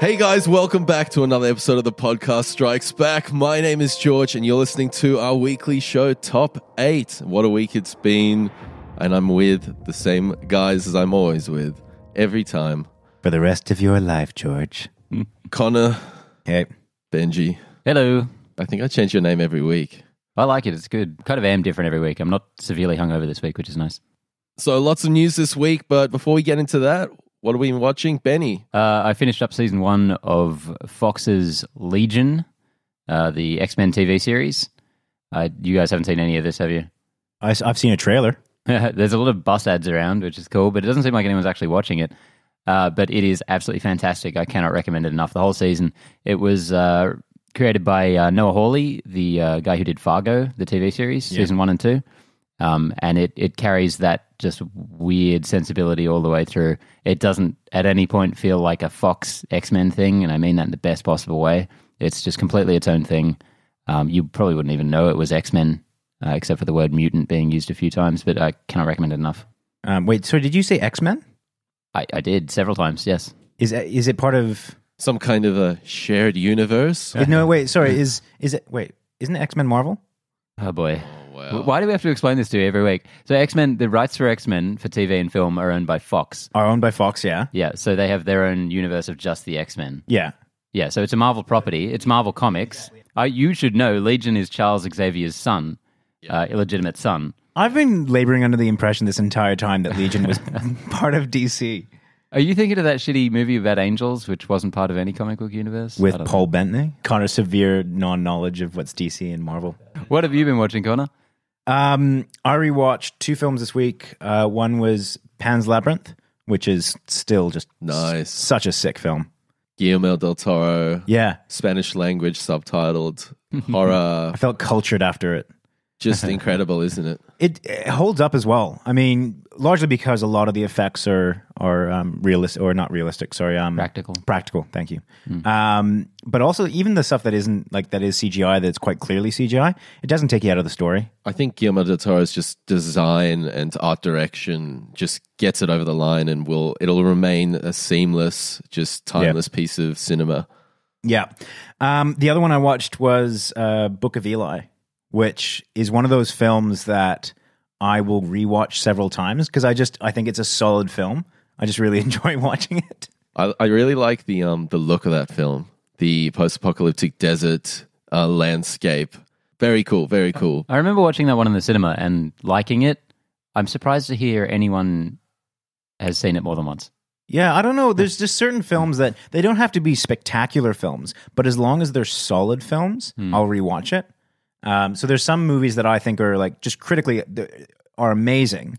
Hey guys, welcome back to another episode of the podcast Strikes Back. My name is George, and you're listening to our weekly show, Top 8. What a week it's been. And I'm with the same guys as I'm always with every time For the rest of your life, George. Hmm. Connor, Hey. Benji. Hello. I think I change your name every week. I like it. It's good. Kind of am different every week. I'm not severely hungover this week, which is nice. So lots of news this week, but before we get into that, what are we been watching? Benny. Uh, I finished up season one of Fox's Legion, uh, the X Men TV series. Uh, you guys haven't seen any of this, have you? I, have seen a trailer. There's a lot of bus ads around, which is cool, but it doesn't seem like anyone's actually watching it. Uh, but it is absolutely fantastic. I cannot recommend it enough. The whole season. It was uh, created by uh, Noah Hawley, the uh, guy who did Fargo, the TV series, season one and two. Um, and it, it carries that just weird sensibility all the way through. It doesn't at any point feel like a Fox X Men thing, and I mean that in the best possible way. It's just completely its own thing. Um, you probably wouldn't even know it was X Men, uh, except for the word mutant being used a few times, but I cannot recommend it enough. Um, wait, so did you say X Men? I, I did several times, yes. Is is it part of? Some kind of a shared universe. no, wait. Sorry. Is is it? Wait, isn't X Men Marvel? Oh boy. Wow. Why do we have to explain this to you every week? So X Men, the rights for X Men for TV and film are owned by Fox. Are owned by Fox? Yeah. Yeah, so they have their own universe of just the X Men. Yeah. Yeah, so it's a Marvel property. It's Marvel Comics. Uh, you should know Legion is Charles Xavier's son, uh, illegitimate son. I've been laboring under the impression this entire time that Legion was part of DC Are you thinking of that shitty movie about angels, which wasn't part of any comic book universe? I with don't Paul Bettany. Connor's severe non-knowledge of what's DC and Marvel. What have you been watching, Connor? Um, I rewatched two films this week. Uh, one was Pan's Labyrinth, which is still just Nice. such a sick film. Guillermo del Toro, Yeah, Spanish language subtitled horror. I felt cultured after it. Just incredible, isn't it? It, it holds up as well. I mean, largely because a lot of the effects are are um, realistic or not realistic. Sorry, um, Practical. Practical. Thank you. Um, but also, even the stuff that isn't like that is CGI, that's quite clearly CGI. It doesn't take you out of the story. I think Guillermo del Toro's just design and art direction just gets it over the line and will it'll remain a seamless, just timeless piece of cinema. Yeah. Um, the other one I watched was uh, Book of Eli, which is one of those films that I will rewatch several times because I just I think it's a solid film. I just really enjoy watching it. I, I really like the um the look of that film, the post-apocalyptic desert uh, landscape. Very cool, very cool. I remember watching that one in the cinema and liking it. I'm surprised to hear anyone has seen it more than once. Yeah, I don't know. There's just certain films that they don't have to be spectacular films, but as long as they're solid films, I'll rewatch it. Um, so there's some movies that I think are like just critically are amazing,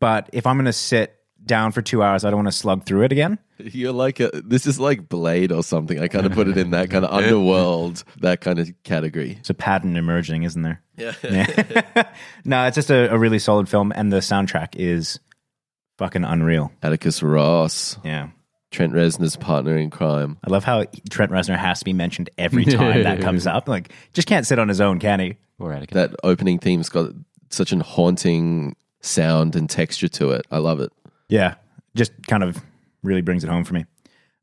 but if I'm going to sit down for two hours, I don't want to slug through it again. You're like a this is like Blade or something. I kind of put it in that kind of underworld, that kind of category. It's a pattern emerging, isn't there? Yeah. Yeah. no, it's just a, a really solid film, and the soundtrack is fucking unreal. Atticus Ross, Yeah. Trent Reznor's partner in crime. I love how Trent Reznor has to be mentioned every time that comes up. Like, just can't sit on his own, can he? Or Atticus. That opening theme's got such an haunting sound and texture to it. I love it. Yeah, just kind of really brings it home for me.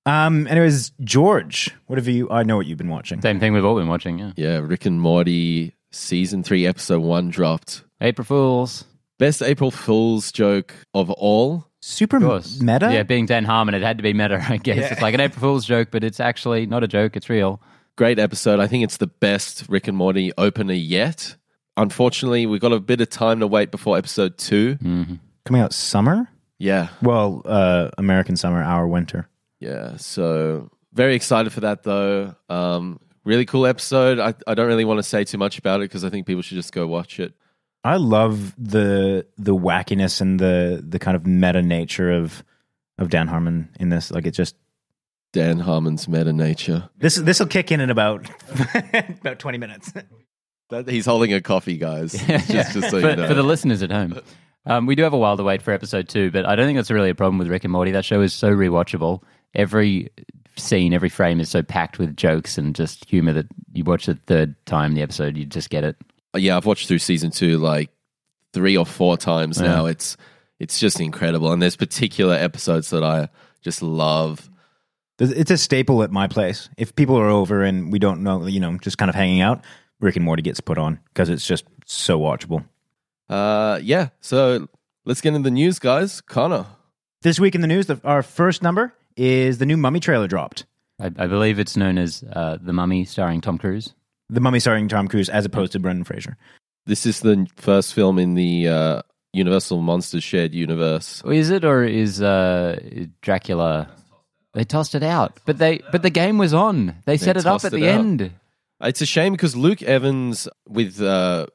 Um, anyways, George, what have you? I know what you've been watching. Same thing we've all been watching, yeah. Yeah, Rick and Morty season three, episode one dropped. April Fools. Best April Fool's joke of all. Super Of meta. Yeah, being Dan Harmon, it had to be meta, I guess. It's like an April Fool's joke, but it's actually not a joke, it's real. Great episode. I think it's the best Rick and Morty opener yet. Unfortunately, we've got a bit of time to wait before episode two. coming out summer. Yeah, Well, uh, American summer, our winter. yeah. So very excited for that though. Um, really cool episode. I, I don't really want to say too much about it because I think people should just go watch it. I love the the wackiness and the the kind of meta nature of of Dan Harmon in this. Like, it just Dan Harmon's meta nature. this this will kick in in about about twenty minutes. That, he's holding a coffee, guys. just, just so for, you know. for the listeners at home. Um, we do have a while to wait for episode two, but I don't think that's really a problem with Rick and Morty. That show is so rewatchable. Every scene, every frame is so packed with jokes and just humor that you watch the third time the episode, you just get it. Yeah, I've watched through season two like three or four times now. It's it's just incredible, and there's particular episodes that I just love. It's a staple at my place. If people are over and we don't know, you know, just kind of hanging out, Rick and Morty gets put on because it's just so watchable. Uh, yeah. So let's get into the news, guys. Connor. This week in the news, the, our first number is the new Mummy trailer dropped. I, I believe it's known as uh, The Mummy, starring Tom Cruise. The Mummy starring Tom Cruise as opposed to Brendan Fraser. This is the first film in the uh, Universal Monsters shared universe. Or is it, or is uh, Dracula? They tossed it out, but they but the game was on. They, set it up at it the out. end. It's a shame because Luke Evans with uh,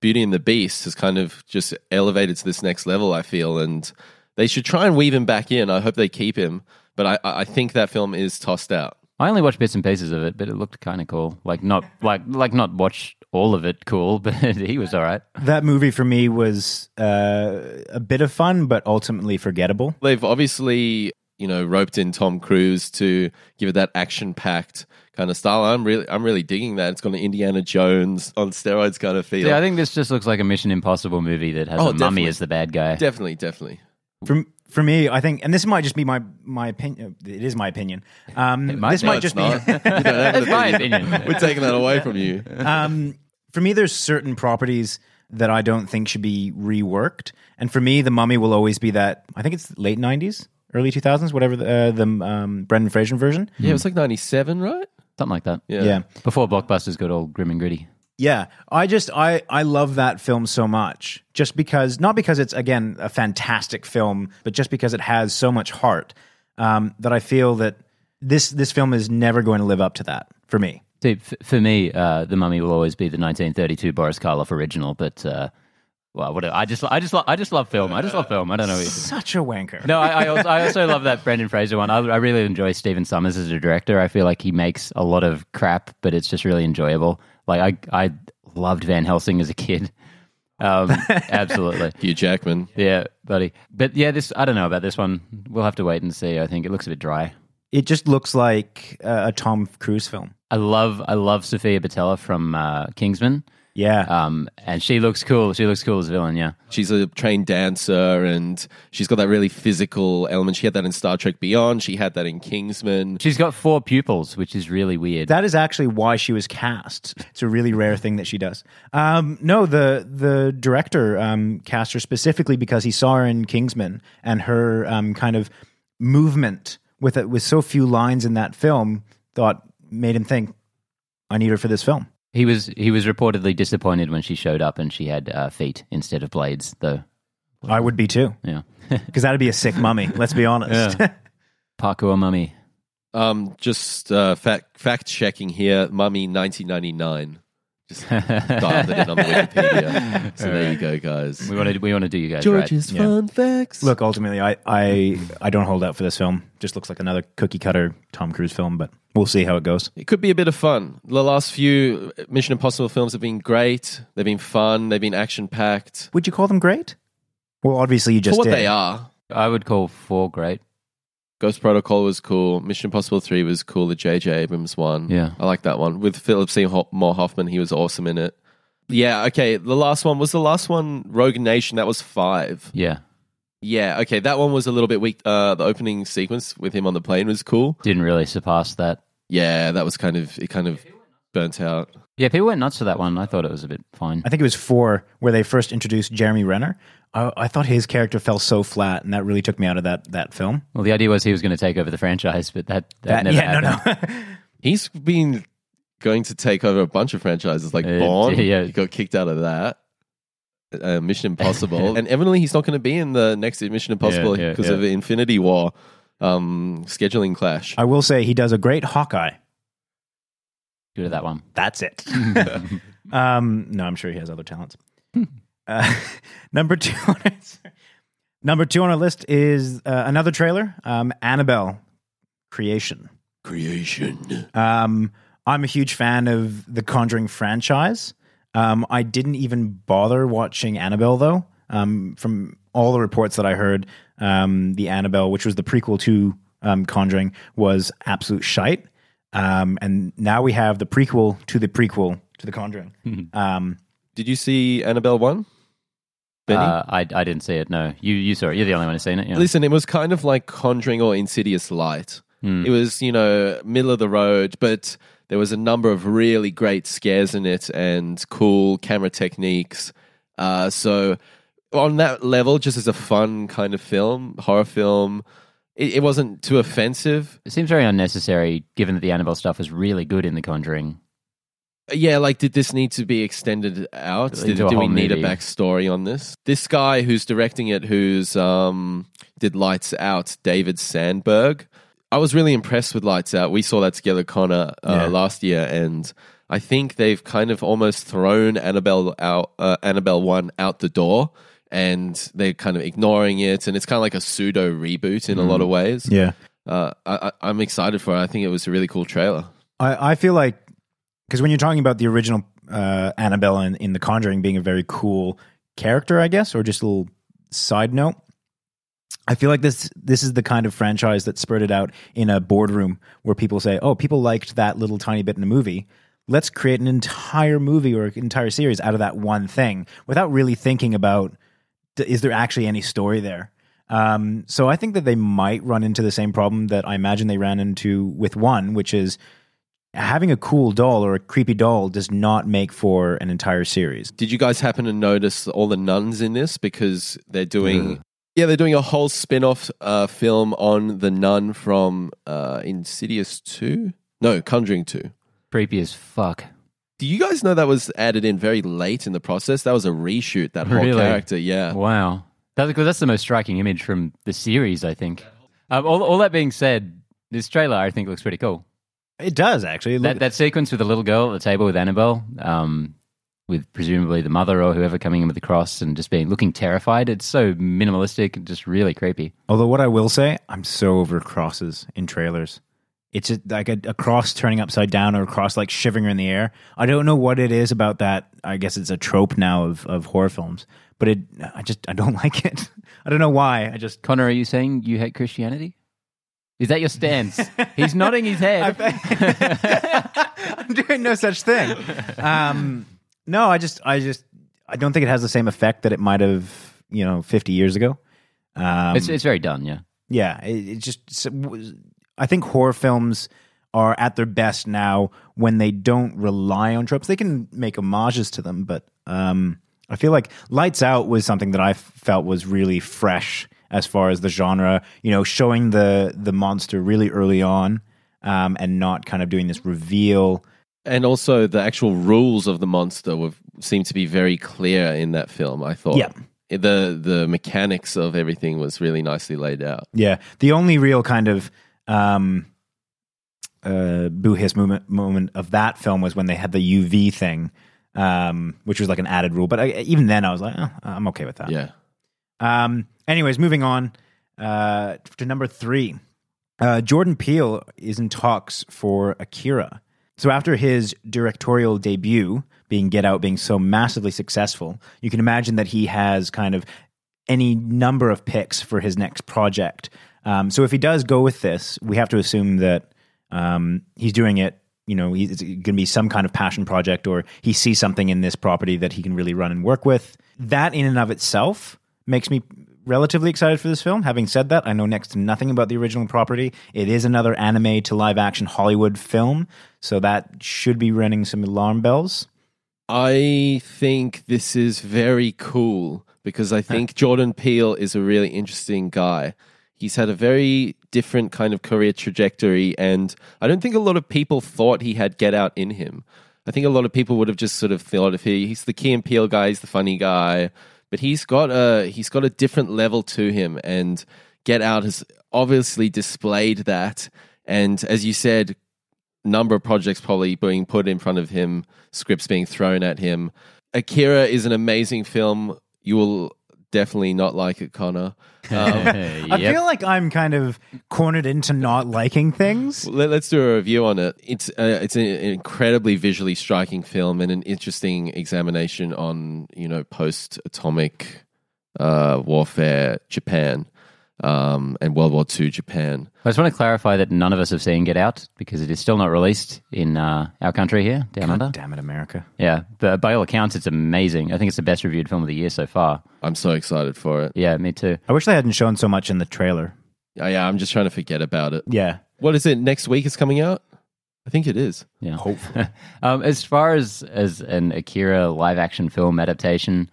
Beauty and the Beast has kind of just elevated to this next level. I feel, and they should try and weave him back in. I hope they keep him, but I, I think that film is tossed out. I only watched bits and pieces of it, but it looked kind of cool. Like not like like not watch all of it cool, but he was all right. That movie for me was uh, a bit of fun, but ultimately forgettable. They've obviously you know roped in Tom Cruise to give it that action packed kind of style. I'm really I'm really digging that. It's got an Indiana Jones on steroids kind of feel. Yeah, I think this just looks like a Mission Impossible movie that has Oh, a mummy definitely. as the bad guy. definitely, definitely. For for me, I think, and this might just be my my opinion. It is my opinion. Um, might this be. might No, just It's be. You don't have an That's my opinion. We're taking that away from you. um, for me, there's certain properties that I don't think should be reworked, and for me, the Mummy will always be that. I think it's late '90s, early 2000s, whatever the, uh, the um, Brendan Fraser version. Yeah, it was like '97, right? Something like that. Yeah. yeah. Before blockbusters got all grim and gritty. Yeah, I just I I love that film so much. Just because not because it's again a fantastic film, but just because it has so much heart um, that I feel that this this film is never going to live up to that for me. See, f- for me, uh, the Mummy will always be the 1932 Boris Karloff original. But uh, well, what I just, I just, lo- I just love film. I just love film. I don't know. Such a wanker. No, I, I, also, I also love that Brendan Fraser one. I, I really enjoy Stephen Sommers as a director. I feel like he makes a lot of crap, but it's just really enjoyable. Like I, I loved Van Helsing as a kid. Um, absolutely. Hugh Jackman. Yeah, buddy. But yeah, this I don't know about this one. We'll have to wait and see. I think it looks a bit dry. It just looks like a, a Tom Cruise film. I love I love Sofia Boutella from uh, Kingsman. Yeah, Um, and she looks cool. She looks cool as a villain. Yeah. She's a trained dancer and she's got that really physical element. She had that in Star Trek Beyond. She had that in Kingsman. She's got four pupils, which is really weird. that is actually why she was cast. It's a really rare thing that she does. Um, no, the the director um, cast her specifically because he saw her in Kingsman and her um, kind of movement with it with so few lines in that film. Thought made him think, I need her for this film. He was he was reportedly disappointed when she showed up and she had uh, feet instead of blades, though. I would be too, Yeah. because that'd be a sick mummy. Let's be honest. Parkour mummy. Um, just uh, fact fact checking here. Mummy 1999. Just dialed it in on the Wikipedia. So there you go, guys. We want to we want to do you guys right. George's fun facts. Look, ultimately, I, I I don't hold out for this film. Just looks like another cookie cutter Tom Cruise film, but we'll see how it goes. It could be a bit of fun. The last few Mission Impossible films have been great. They've been fun. They've been action packed. Would you call them great? Well, obviously, you just For what did. they are. I would call four great. Ghost Protocol was cool. Mission Impossible 3 was cool. The J.J. Abrams one. Yeah. I like that one. With Philip Seymour Hoffman, he was awesome in it. Yeah, okay. The last one was the last one, Rogue Nation. That was five. Yeah. Yeah, okay. That one was a little bit weak. Uh, the opening sequence with him on the plane was cool. Didn't really surpass that. Yeah, that was kind of, it kind of burnt out. Yeah, people went nuts for that one. I thought it was a bit fine. I think it was four where they first introduced Jeremy Renner. I, I thought his character fell so flat, and that really took me out of that that film. Well, the idea was he was going to take over the franchise, but that that, That, never yeah, happened. no, no. He's been going to take over a bunch of franchises like Uh, Bond. yeah. He got kicked out of that. Uh, Mission Impossible. and evidently he's not going to be in the next Mission Impossible Yeah, yeah, because yeah. of Infinity War um, scheduling clash. I will say he does a great Hawkeye. Good at that one. That's it. um, no, I'm sure he has other talents. Uh, number two, on our, number two on our list is uh, another trailer, um, Annabelle Creation. Creation. Um, I'm a huge fan of the Conjuring franchise. Um, I didn't even bother watching Annabelle though. Um, from all the reports that I heard, um, the Annabelle, which was the prequel to um, Conjuring, was absolute shite. Um, and now we have the prequel to the prequel to the Conjuring. Um, Did you see Annabelle 1? Uh, I I didn't see it. No, you you saw it. You're the only one who's seen it. Yeah. Listen, it was kind of like Conjuring or Insidious Light. It was, you know, middle of the road, but there was a number of really great scares in it and cool camera techniques. Uh, so on that level, just as a fun kind of film, horror film, it, it wasn't too offensive. It seems very unnecessary, given that the Annabelle stuff was really good in The Conjuring. Yeah, like, did this need to be extended out? Did, do we need a backstory on this? This guy who's directing it, who's um, did Lights Out, David Sandberg. I was really impressed with Lights Out. We saw that together, Connor, uh, Yeah. last year, and I think they've kind of almost thrown Annabelle out, uh, Annabelle One out the door, and they're kind of ignoring it, and it's kind of like a pseudo reboot in a lot of ways. Yeah. Uh, I, I, I'm excited for it. I think it was a really cool trailer. I, I feel like because when you're talking about the original uh, Annabelle in, in The Conjuring being a very cool character, I guess, or just a little side note, I feel like this this is the kind of franchise that spurted out in a boardroom where people say, "Oh, people liked that little tiny bit in the movie. Let's create an entire movie or an entire series out of that one thing," without really thinking about is there actually any story there. Um, so I think that they might run into the same problem that I imagine they ran into with one, which is having a cool doll or a creepy doll does not make for an entire series. Did you guys happen to notice all the nuns in this? Because they're doing, yeah, they're doing a whole spin off uh, film on the nun from uh, Insidious 2? No, Conjuring 2. Creepy as fuck. Do you guys know that was added in very late in the process? That was a reshoot, that whole Really? character, yeah. Wow. That's, 'cause that's the most striking image from the series, I think. Um, all, all that being said, this trailer I think looks pretty cool. It does actually. That, that sequence with the little girl at the table with Annabelle, um, with presumably the mother or whoever coming in with the cross and just being looking terrified. It's so minimalistic and just really creepy. although what I will say, I'm so over crosses in trailers. It's just like a, a cross turning upside down or a cross like shivering in the air. I don't know what it is about that. I guess it's a trope now of, of horror films, but it I just I don't like it. I don't know why. I just Connor, are you saying you hate Christianity? Is that your stance? He's nodding his head. I'm doing no such thing. Um, no, I just, I just, I don't think it has the same effect that it might have, you know, 50 years ago. Um, it's, it's very done, yeah. yeah, it, it just, I think horror films are at their best now when they don't rely on tropes. They can make homages to them, but um, I feel like Lights Out was something that I felt was really fresh as far as the genre. You know, showing the the monster really early on, um, and not kind of doing this reveal. And also, the actual rules of the monster were, seemed to be very clear in that film, I thought. Yeah. The, the mechanics of everything was really nicely laid out. Yeah, the only real kind of um, uh, boo hiss moment moment of that film was when they had the UV thing, um, which was like an added rule. But I, even then, I was like, oh, I'm okay with that. Yeah. Um, anyways, moving on uh, to number three. Uh, Jordan Peele is in talks for Akira. So after his directorial debut, being Get Out being so massively successful, you can imagine that he has kind of any number of picks for his next project. Um, so if he does go with this, we have to assume that um, he's doing it. You know, it's going to be some kind of passion project, or he sees something in this property that he can really run and work with. That in and of itself makes me relatively excited for this film. Having said that, I know next to nothing about the original property. It is another anime to live action Hollywood film, so that should be ringing some alarm bells. I think this is very cool because I think Jordan Peele is a really interesting guy. He's had a very different kind of career trajectory, and I don't think a lot of people thought he had Get Out in him. I think a lot of people would have just sort of thought if he, he's the Key and Peele guy, he's the funny guy, but he's got a he's got a different level to him, and Get Out has obviously displayed that. And as you said, number of projects probably being put in front of him, scripts being thrown at him. Akira is an amazing film. You will definitely not like it, Connor. Um, I Yep. feel like I'm kind of cornered into not liking things. let, us do a review on it. It's uh, it's an incredibly visually striking film and an interesting examination on you know post atomic uh, warfare Japan um, and World War II Japan. I just want to clarify that none of us have seen Get Out because it is still not released in uh, our country here, down under. Damn it, America. Yeah, but by all accounts, it's amazing. I think it's the best reviewed film of the year so far. I'm so excited for it. Yeah, me too. I wish they hadn't shown so much in the trailer. Uh, yeah, I'm just trying to forget about it. Yeah. What is it? Next week is coming out. I think it is. Yeah. Hopefully. um, as far as as an Akira live action film adaptation,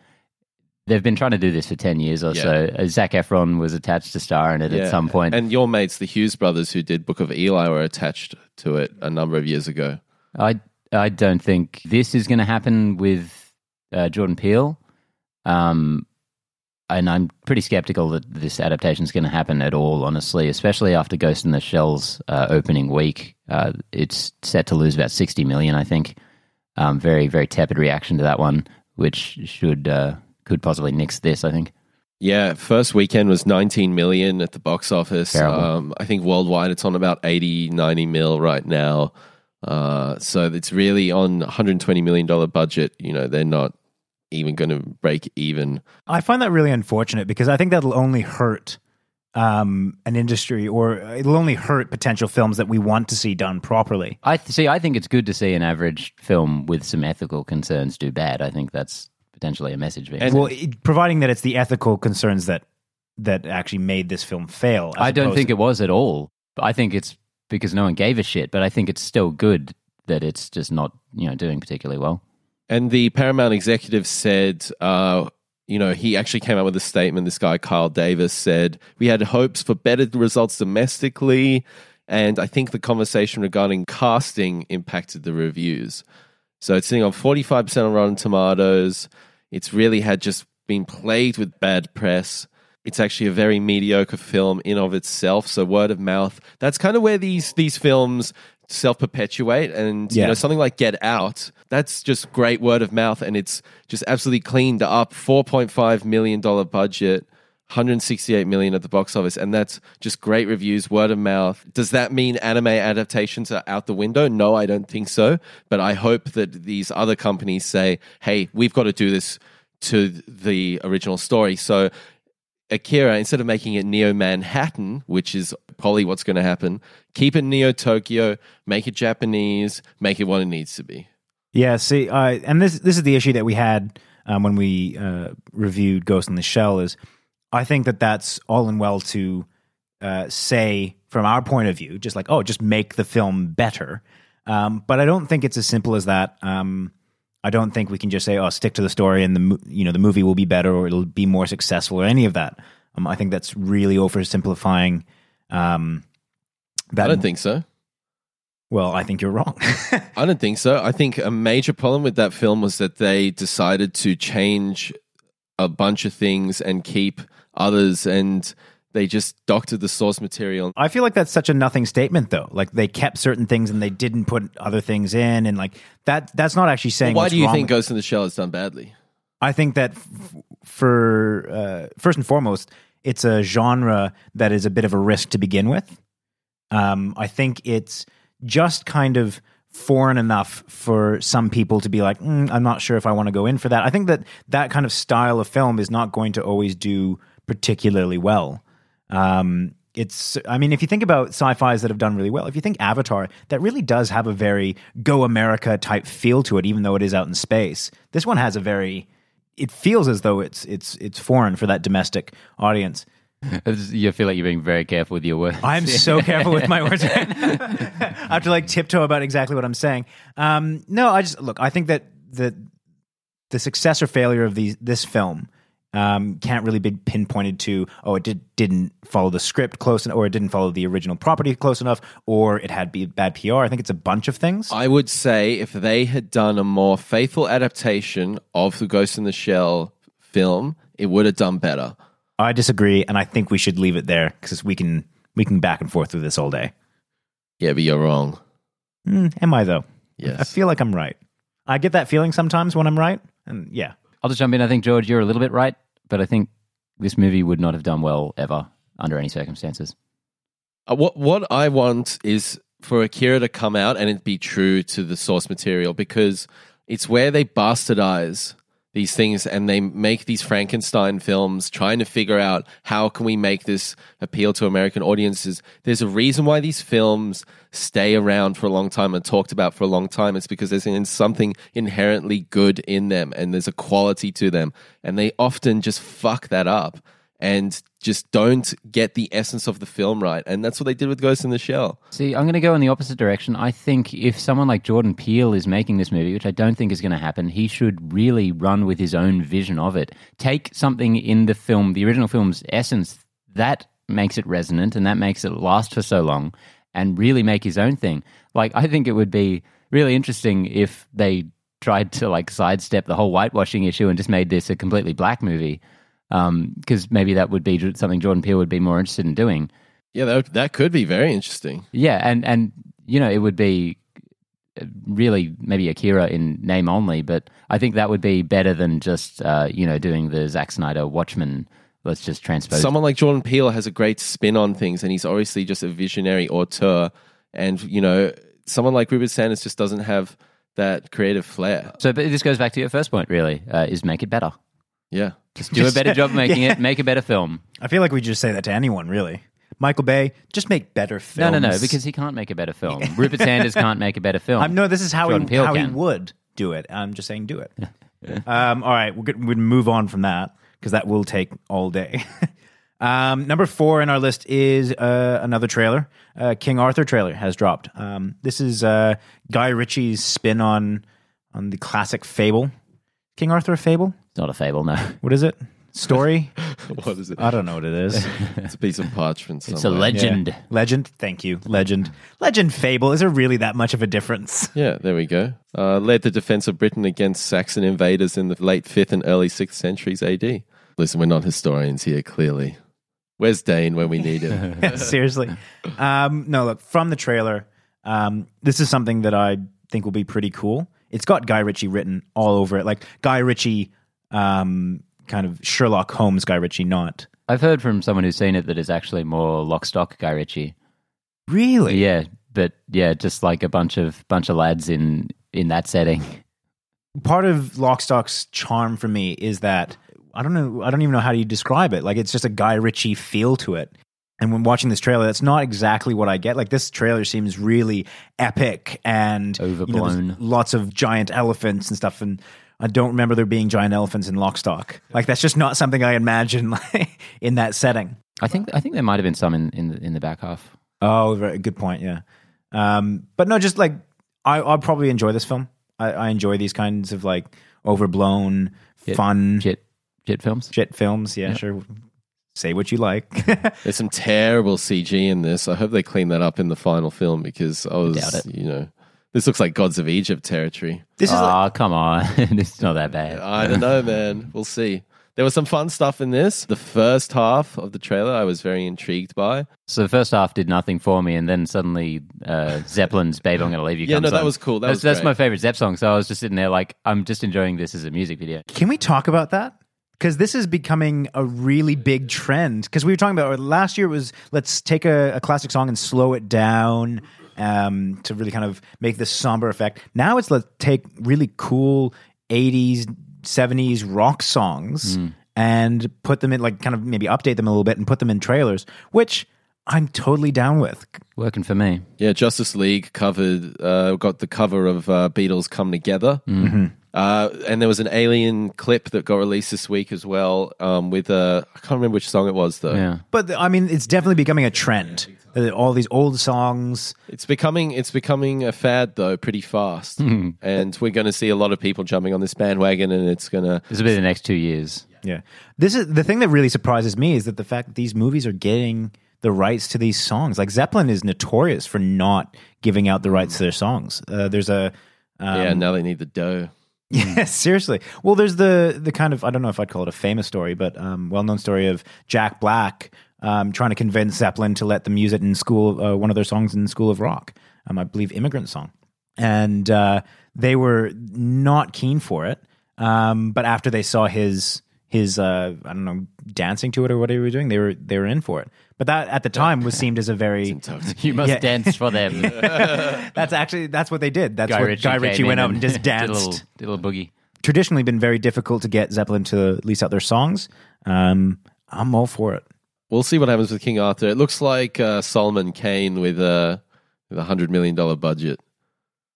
they've been trying to do this for ten years or Yeah. so. Uh, Zac Efron was attached to star in it Yeah. at some point. And your mates, the Hughes brothers, who did Book of Eli, were attached to it a number of years ago. I I don't think this is going to happen with uh, Jordan Peele. Um, and I'm pretty skeptical that this adaptation is going to happen at all, honestly, especially after Ghost in the Shell's uh, opening week. Uh, it's set to lose about 60 million, I think. Um, very, very tepid reaction to that one, which should uh, could possibly nix this, I think. Yeah, first weekend was 19 million at the box office. Um, I think worldwide it's on about 80, 90 mil right now. Uh, so it's really on 120 million dollar budget. You know, they're not even going to break even. I find that really unfortunate because I think that'll only hurt um, an industry or it'll only hurt potential films that we want to see done properly. I th- see. I think it's good to see an average film with some ethical concerns do bad. I think that's potentially a message being And- sent. Well, it, providing that it's the ethical concerns that that actually made this film fail. as I don't think to- it was at all. I think it's because no one gave a shit, but I think it's still good that it's just not, you know, doing particularly well. And the Paramount executive said, uh, you know, he actually came out with a statement. This guy, Kyle Davies, said, We had hopes for better results domestically. And I think the conversation regarding casting impacted the reviews. So it's sitting on 45% on Rotten Tomatoes. It's really had just been plagued with bad press. It's actually a very mediocre film in of itself. So word of mouth. That's kind of where these these films self perpetuate. And you know, something like Get Out, that's just great word of mouth, and it's just absolutely cleaned up. Four point five million dollar budget. 168 million at the box office, and that's just great reviews, word of mouth. Does that mean anime adaptations are out the window? No, I don't think so. But I hope that these other companies say, hey, we've got to do this to the original story. So Akira, instead of making it Neo Manhattan, which is probably what's going to happen, keep it Neo Tokyo, make it Japanese, make it what it needs to be. Yeah, see, and this this is the issue that we had um, when we uh, reviewed Ghost in the Shell. Is I think that that's all and well to uh, say from our point of view, just like oh, just make the film better. Um, but I don't think it's as simple as that. Um, I don't think we can just say oh, stick to the story and the you know the movie will be better or it'll be more successful or any of that. Um, I think that's really oversimplifying. Um, that I don't think so. Well, I think you're wrong. I don't think so. I think a major problem with that film was that they decided to change a bunch of things and keep others, and they just doctored the source material. I feel like that's such a nothing statement, though. Like they kept certain things and they didn't put other things in, and like that. That's not actually saying. Why what's do you think Ghost in the Shell has done badly? I think that f- for uh, first and foremost, it's a genre that is a bit of a risk to begin with. Um, I think it's just kind of foreign enough for some people to be like, mm, I'm not sure if I want to go in for that. I think that that kind of style of film is not going to always do particularly well. Um, it's, I mean, if you think about sci-fi's that have done really well, if you think Avatar, that really does have a very go America type feel to it, even though it is out in space. This one has a very, it feels as though it's it's it's foreign for that domestic audience. You feel like you're being very careful with your words. I'm so careful with my words. I have to like tiptoe about exactly what I'm saying. Um, no, I just look. I think that the the success or failure of these this film um, can't really be pinpointed to oh it did didn't follow the script close enough, or it didn't follow the original property close enough, or it had bad PR. I think it's a bunch of things. I would say if they had done a more faithful adaptation of the Ghost in the Shell film, it would have done better. I disagree, and I think we should leave it there because we can we can back and forth through this all day. Yeah, but you're wrong. Mm, am I though? Yes. I feel like I'm right. I get that feeling sometimes when I'm right, and yeah. I'll just jump in. I think George, you're a little bit right, but I think this movie would not have done well ever under any circumstances. Uh, what what I want is for Akira to come out and it be true to the source material because it's where they bastardize these things and they make these Frankenstein films trying to figure out how can we make this appeal to American audiences. There's a reason why these films stay around for a long time and talked about for a long time. It's because there's in- something inherently good in them and there's a quality to them and they often just fuck that up. And just don't get the essence of the film right. And that's what they did with Ghost in the Shell. See, I'm going to go in the opposite direction. I think if someone like Jordan Peele is making this movie, which I don't think is going to happen, he should really run with his own vision of it. Take something in the film, the original film's essence, that makes it resonant and that makes it last for so long, and really make his own thing. Like, I think it would be really interesting if they tried to like sidestep the whole whitewashing issue and just made this a completely black movie. Because maybe that would be something Jordan Peele would be more interested in doing. Yeah, that, that could be very interesting. Yeah, and and you know it would be uh, really maybe Akira in name only, but I think that would be better than just uh, you know doing the Zack Snyder Watchmen. Let's just transpose. Someone like Jordan Peele has a great spin on things, and he's obviously just a visionary auteur. And you know, someone like Rupert Sanders just doesn't have that creative flair. so, but this goes back to your first point. Really, uh, is make it better. Yeah, Just do a better job making it. Make a better film. I feel like we just say that to anyone, really. Michael Bay, just make better No, films. no, no, no, because he can't make a better film. Rupert Sanders can't make a better film. I'm no. This is how Jordan he Peele how he would do it. I'm just saying, do it. um, all right, we're good. We'd move on from that because that will take all day. um, number four in our list is uh, another trailer. Uh, King Arthur trailer has dropped. Um, this is uh, Guy Ritchie's spin on on the classic fable. King Arthur a fable? It's not a fable, no. What is it? Story? what is it? I don't know what it is. It's a piece of parchment. It's a legend. Yeah. Legend. Thank you. Legend. Legend fable. Is there really that much of a difference? Yeah, there we go. Uh, led the defense of Britain against Saxon invaders in the late 5th and early 6th centuries AD. Listen, we're not historians here, clearly. Where's Dane when we need him? Seriously. Um, no, look, from the trailer, um, this is something that I think will be pretty cool. It's got Guy Ritchie written all over it. Like Guy Ritchie, um, kind of Sherlock Holmes Guy Ritchie, not. I've heard from someone who's seen it that it's actually more lock stock Guy Ritchie. Really? Yeah, but yeah, just like a bunch of bunch of lads in in that setting. Part of Lockstock's charm for me is that I don't know, I don't even know how you describe it. Like it's just a Guy Ritchie feel to it. And when watching this trailer, that's not exactly what I get. Like this trailer seems really epic and you know, Overblown. lots of giant elephants and stuff. And I don't remember there being giant elephants in Lockstock. Like that's just not something I imagine like, in that setting. I think I think there might have been some in in the, in the back half. Oh, very good point. Yeah, um, but no, just like I, I'll probably enjoy this film. I, I enjoy these kinds of like overblown, Yeah, fun Jet jet films. shit films. Yeah, sure. Say what you like. There's some terrible CG in this. I hope they clean that up in the final film because I was, doubt you know, this looks like Gods of Egypt territory. this is Oh, like, come on, it's not that bad. I don't know, man. We'll see. There was some fun stuff in this. The first half of the trailer, I was very intrigued by. So the first half did nothing for me, and then suddenly uh, Zeppelin's "Babe, I'm Gonna Leave You." Yeah, comes no, that was cool. That that's was that's my favorite Zep song. So I was just sitting there like, I'm just enjoying this as a music video. can we talk about that? Because this is becoming a really big trend. Because we were talking about last year it was let's take a, a classic song and slow it down um, to really kind of make this somber effect. Now it's let's take really cool 80s, 70s rock songs and put them in, like, kind of maybe update them a little bit and put them in trailers, which I'm totally down with. Working for me. Yeah, Justice League covered, uh, got the cover of uh, Beatles Come Together. Mm-hmm. Uh, and there was an Alien clip that got released this week as well um, with, uh, I can't remember which song it was though. Yeah. But I mean, it's definitely becoming a trend. Uh, All these old songs. It's becoming it's becoming a fad though, pretty fast, Hmm. and we're going to see a lot of people jumping on this bandwagon, and it's going to This will be the next two years. Yeah. This is the thing that really surprises me is that the fact that these movies are getting the rights to these songs. Like Zeppelin is notorious for not giving out the rights to their songs. Uh, there's a um, yeah. Now they need the dough. Yeah, seriously. Well, there's the the kind of I don't know if I'd call it a famous story, but um, well known story of Jack Black um, trying to convince Zeppelin to let them use it in school, uh, one of their songs in School of Rock. Um, I believe Immigrant Song, and uh, they were not keen for it. Um, but after they saw his his uh, I don't know dancing to it or whatever he was doing, they were they were in for it. But that at the time was seemed as a very You must Yeah. dance for them. that's actually that's what they did. That's Guy what Ritchie, Guy Ritchie went out and just did danced a little, did a little boogie. traditionally been very difficult to get Zeppelin to lease out their songs. Um, I'm all for it. We'll see what happens with King Arthur. It looks like uh, Solomon Kane with a with a hundred million dollar budget.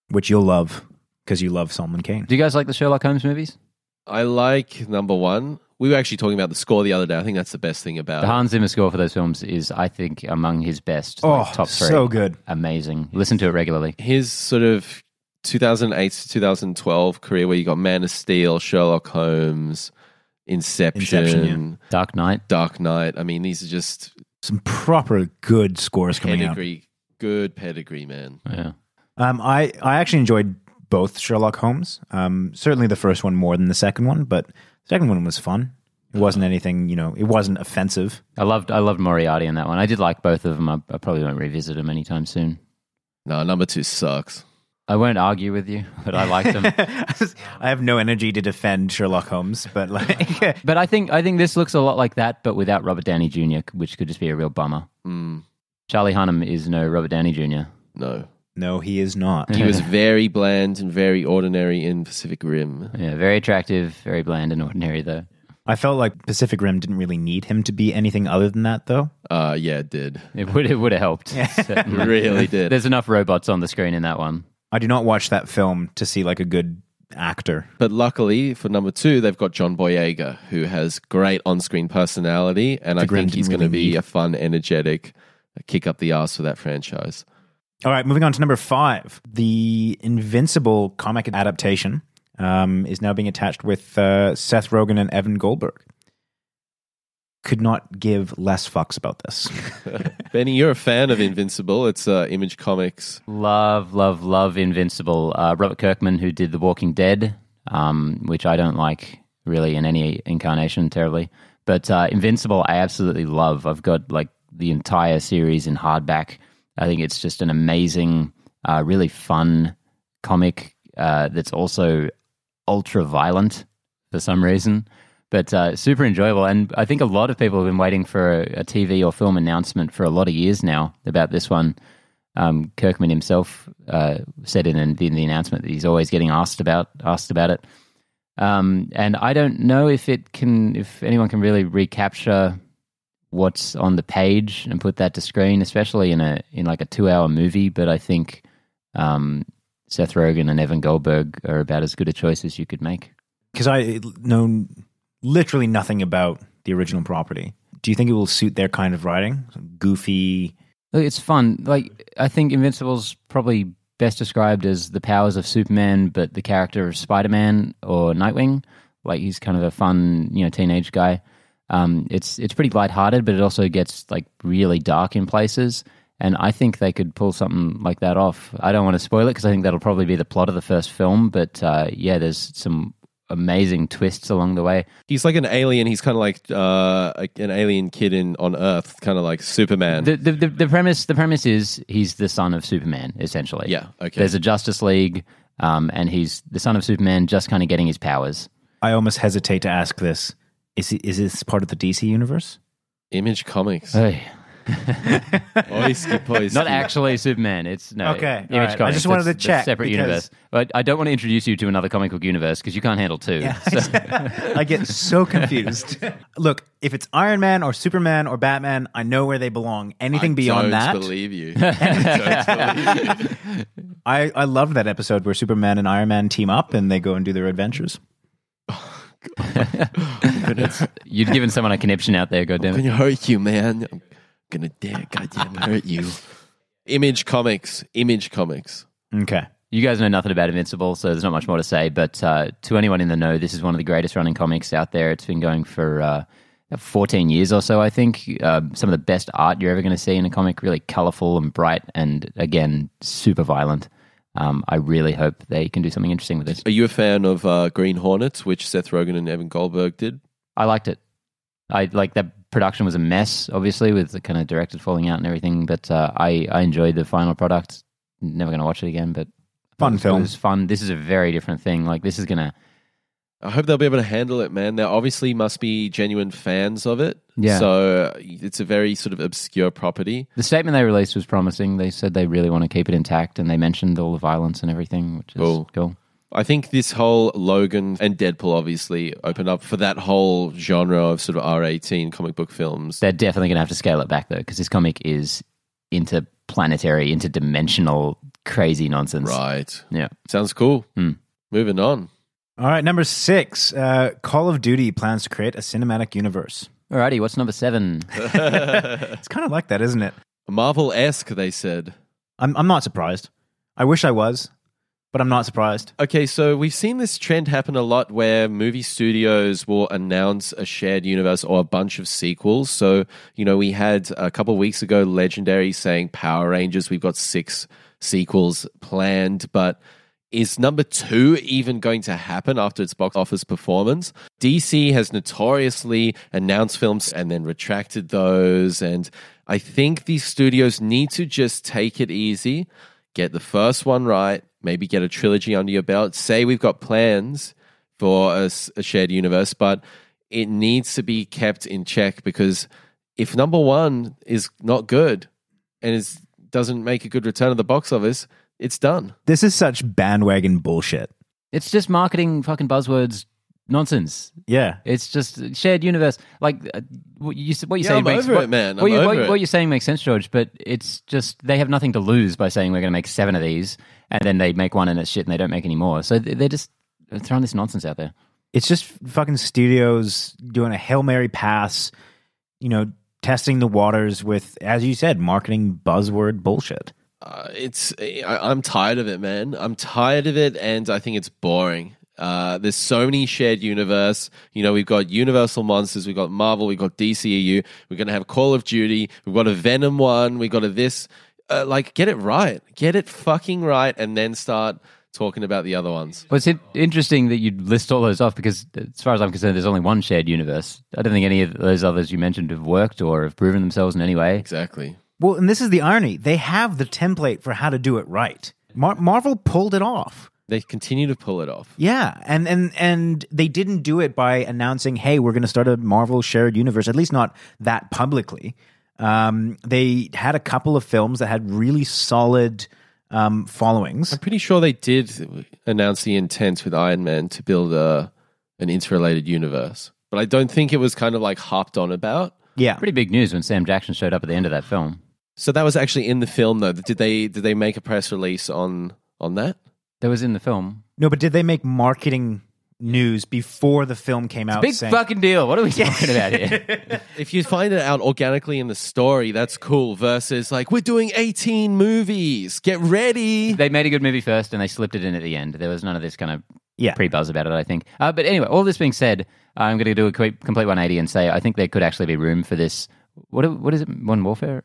Which you'll love because you love Solomon Kane. Do you guys like the Sherlock Holmes movies? I like number one. We were actually talking about the score the other day. I think that's the best thing about The. Hans Zimmer score for those films is, I think, among his best. Oh, like, top three. so good. Amazing. Listen to it regularly. His sort of 2008 to 2012 career, where you got Man of Steel, Sherlock Holmes, Inception, Inception, Dark Knight. Dark Knight. I mean, these are just Some proper good scores coming out. pedigree, good pedigree, man. Yeah. Um, I I actually enjoyed both Sherlock Holmes. Um, certainly the first one more than the second one, but the second one was fun. It wasn't anything, you know, it wasn't offensive. I loved I loved Moriarty in that one. I did like both of them. I, I probably won't revisit them anytime soon. No, number two sucks. I won't argue with you, but I liked them. I have no energy to defend Sherlock Holmes, but like, but I think I think this looks a lot like that, but without Robert Downey Jr., which could just be a real bummer. Mm, Charlie Hunnam is no Robert Downey Jr. no. No, he is not. He was very bland and very ordinary in Pacific Rim. Yeah, very attractive, very bland and ordinary though. I felt like Pacific Rim didn't really need him to be anything other than that, though. Uh, yeah, it did. It would it would have helped. It really did. There's enough robots on the screen in that one. I do not watch that film to see like a good actor. But luckily for number two, they've got John Boyega, who has great on-screen personality, and I Grim think he's didn't going to be need. a fun, energetic kick up the ass for that franchise. All right, moving on to number five. The Invincible comic adaptation um, is now being attached with uh, Seth Rogen and Evan Goldberg. Could not give less fucks about this. Benny, you're a fan of Invincible. It's uh, Image Comics. Love, love, love Invincible. Uh, Robert Kirkman, who did The Walking Dead, um, which I don't like really in any incarnation terribly. But uh, Invincible, I absolutely love. I've got like the entire series in hardback. I think it's just an amazing, uh, really fun comic uh, that's also ultra violent for some reason, but uh, super enjoyable. And I think a lot of people have been waiting for a, a TV or film announcement for a lot of years now about this one. Um, Kirkman himself uh, said in, in the announcement that he's always getting asked about asked about it. Um, and I don't know if it can, if anyone can really recapture what's on the page and put that to screen, especially in a in like a two hour movie. But I think um, Seth Rogen and Evan Goldberg are about as good a choice as you could make. Because I know literally nothing about the original property. Do you think it will suit their kind of writing? Goofy. It's fun. Like I think Invincible's probably best described as the powers of Superman, but the character of Spider Man or Nightwing. Like he's kind of a fun, you know, teenage guy. Um, it's it's pretty lighthearted, but it also gets like really dark in places. And I think they could pull something like that off. I don't want to spoil it because I think that'll probably be the plot of the first film. But uh, yeah, there's some amazing twists along the way. He's like an alien. He's kind of like uh, an alien kid in on Earth, kind of like Superman. The, the, the, the premise the premise is he's the son of Superman essentially. Yeah, okay. There's a Justice League, um, and he's the son of Superman, just kind of getting his powers. I almost hesitate to ask this. Is, it, is this part of the DC universe? Image Comics. Hey. Oisky poisky. Not actually Superman. It's no Okay, Image all right. I Comics. just wanted That's- to that's check, separate because- universe. But I don't want to introduce you to another comic book universe because you can't handle two. So- I get so confused. Look, if it's Iron Man or Superman or Batman, I know where they belong. Anything I beyond don't that, believe you. I don't believe you. I, I loved that episode where Superman and Iron Man team up and they go and do their adventures. You'd given someone a conniption out there, I'm goddammit. gonna hurt you, man. I'm gonna dare goddamn hurt you. Image Comics. Image Comics. Okay. You guys know nothing about Invincible, so there's not much more to say. But uh, to anyone in the know, this is one of the greatest running comics out there. It's been going for uh, 14 years or so, I think. Uh, some of the best art you're ever going to see in a comic, really colorful and bright, and again, super violent. Um, I really hope they can do something interesting with this. Are you a fan of uh, Green Hornets, which Seth Rogen and Evan Goldberg did? I liked it. I like that production was a mess, obviously, with the kind of directed falling out and everything. But uh, I I enjoyed the final product. Never going to watch it again, but Fun it film. It was fun. This is a very different thing. Like this is gonna. I hope they'll be able to handle it, man. They obviously must be genuine fans of it. Yeah. So uh, it's a very sort of obscure property. The statement they released was promising. They said they really want to keep it intact, and they mentioned all the violence and everything, which is Cool. cool. I think this whole Logan and Deadpool obviously opened up for that whole genre of sort of R18 comic book films. They're definitely going to have to scale it back though, because this comic is interplanetary, interdimensional, crazy nonsense. Right. Yeah. Sounds cool. Hmm. Moving on. All right, number six. Uh, Call of Duty plans to create a cinematic universe. Alrighty, what's number seven? It's kind of like that, isn't it? Marvel esque, they said. I'm I'm not surprised. I wish I was, but I'm not surprised. Okay, so we've seen this trend happen a lot where movie studios will announce a shared universe or a bunch of sequels. So, you know, we had a couple of weeks ago Legendary saying Power Rangers, we've got six sequels planned, but is number two even going to happen after its box office performance? DC has notoriously announced films and then retracted those. And I think these studios need to just take it easy, get the first one right, maybe get a trilogy under your belt. Say we've got plans for a shared universe, but it needs to be kept in check because if number one is not good and is, doesn't make a good return at the box office, it's done. This is such bandwagon bullshit. It's just marketing fucking buzzwords nonsense. Yeah. It's just shared universe. Like uh, what you what you Yeah, say I'm makes over what, it, man. What, I'm you, over what, it. what you're saying makes sense, George. But it's just they have nothing to lose by saying we're going to make seven of these, and then they make one and it's shit, and they don't make any more. So they're just throwing this nonsense out there. It's just fucking studios doing a Hail Mary pass, you know, testing the waters with, as you said, marketing buzzword bullshit. Uh, it's I, I'm tired of it, man. I'm tired of it, and I think it's boring. Uh, there's so many shared universe. You know, we've got Universal Monsters, we've got Marvel, we've got DCEU. We're gonna have Call of Duty. We've got a Venom one. we've got a this. Uh, like, get it right. Get it fucking right, and then start talking about the other ones. Well, it's interesting that you list all those off because, as far as I'm concerned, there's only one shared universe. I don't think any of those others you mentioned have worked or have proven themselves in any way. Exactly. Well, and this is the irony. They have the template for how to do it right. Mar- Marvel pulled it off. They continue to pull it off. Yeah, and and and they didn't do it by announcing, "Hey, we're going to start a Marvel shared universe." At least not that publicly. Um, they had a couple of films that had really solid um, followings. I'm pretty sure they did announce the intent with Iron Man to build a an interrelated universe, but I don't think it was kind of like harped on about. Yeah, Pretty big news when Sam Jackson showed up at the end of that film. So that was actually in the film, though. Did they did they make a press release on on that? That was in the film. no, but did they make marketing news before the film came out? Big saying, fucking deal. What are we talking about here? If you find it out organically in the story, that's cool. Versus like we're doing 18 movies. Get ready. they made a good movie first and they slipped it in at the end. There was none of this kind of Yeah. pre buzz about it, I think. Uh, but anyway, all this being said, I'm going to do a quick, complete 180 and say I think there could actually be room for this. What what is it? Modern Warfare?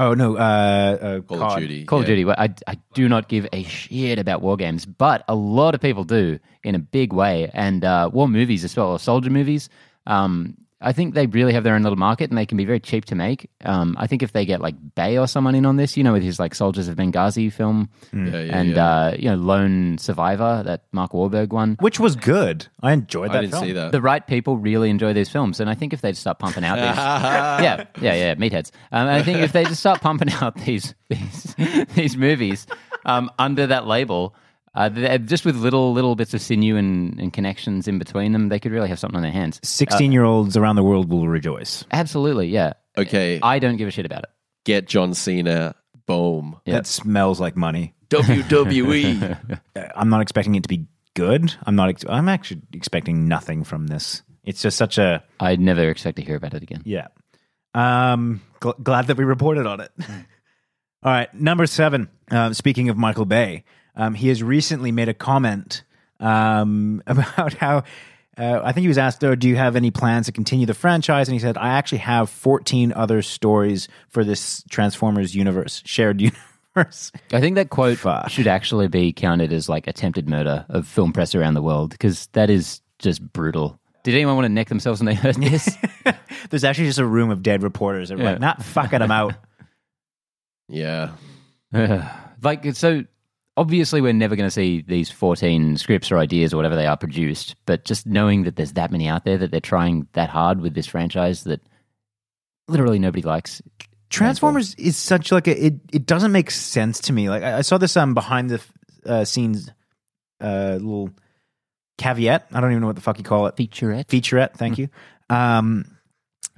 Oh no, uh, uh, Call COD. of Duty. Call of. Duty. Well, I, I do not give a shit about war games, but a lot of people do in a big way. And uh, war movies as well, or soldier movies. Um, I think they really have their own little market, and they can be very cheap to make. Um, I think if they get like Bay or someone in on this, you know, with his like Soldiers of Benghazi film, Yeah, yeah, and yeah. Uh, you know, Lone Survivor, that Mark Wahlberg one. which was good. I enjoyed that. I didn't film. see that. The right people really enjoy these films, and I think if they just start pumping out these, yeah, yeah, yeah, meatheads. Um, I think if they just start pumping out these these these movies um, under that label, uh, just with little little bits of sinew and, and connections in between them, they could really have something on their hands. Sixteen-year-olds around the world will rejoice. Absolutely, yeah. okay, I don't give a shit about it. get John Cena. Boom. Yeah. That smells like money. WWE. Uh, I'm not expecting it to be good. I'm not. Ex- I'm actually expecting nothing from this. It's just such a I'd never expect to hear about it again. yeah. Um, gl- glad that we reported on it. All right, number seven. Uh, speaking of Michael Bay, um, he has recently made a comment um, about how. Uh, I think he was asked, oh, "Do you have any plans to continue the franchise?" And he said, "I actually have 14 other stories for this Transformers universe, shared universe." I think that quote Fuck. should actually be counted as like attempted murder of film press around the world because that is just brutal. Did anyone want to neck themselves when they heard this? There's actually just a room of dead reporters. They're Yeah. like, "Not fucking them out." yeah. like so obviously we're never going to see these 14 scripts or ideas or whatever they are produced but just knowing that there's that many out there that they're trying that hard with this franchise that literally nobody likes Transformers is such like a it, it doesn't make sense to me. Like I, I saw this um behind the uh, scenes uh little caveat. I don't even know what the fuck you call it. featurette Featurette, thank you. Um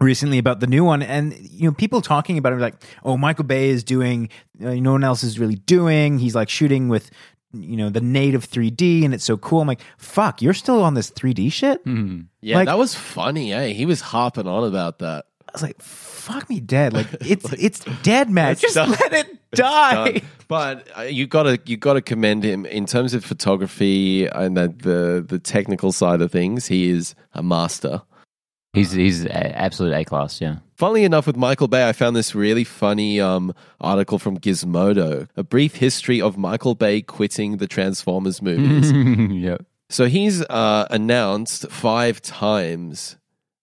recently about the new one and you know people talking about it like oh Michael Bay is doing uh, no one else is really doing. He's like shooting with you know the native 3D and it's so cool. I'm like, fuck, you're still on this 3D shit. Yeah, Like- that was funny, eh? He was harping on about that. I was like, fuck me dead. Like it's it's dead, man. It's Just done. let it die. But uh, you gotta you gotta commend him in terms of photography and the, the the technical side of things. He is a master. He's he's a- absolute A class. Yeah. Funnily enough, with Michael Bay, I found this really funny um, article from Gizmodo, a brief history of Michael Bay quitting the Transformers movies. yeah. so he's uh, announced five times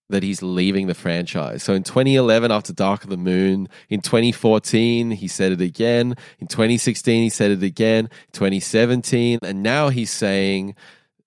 that he's leaving the franchise. So in 2011, after Dark of the Moon, in 2014, he said it again. In 2016, he said it again. 2017, and now he's saying,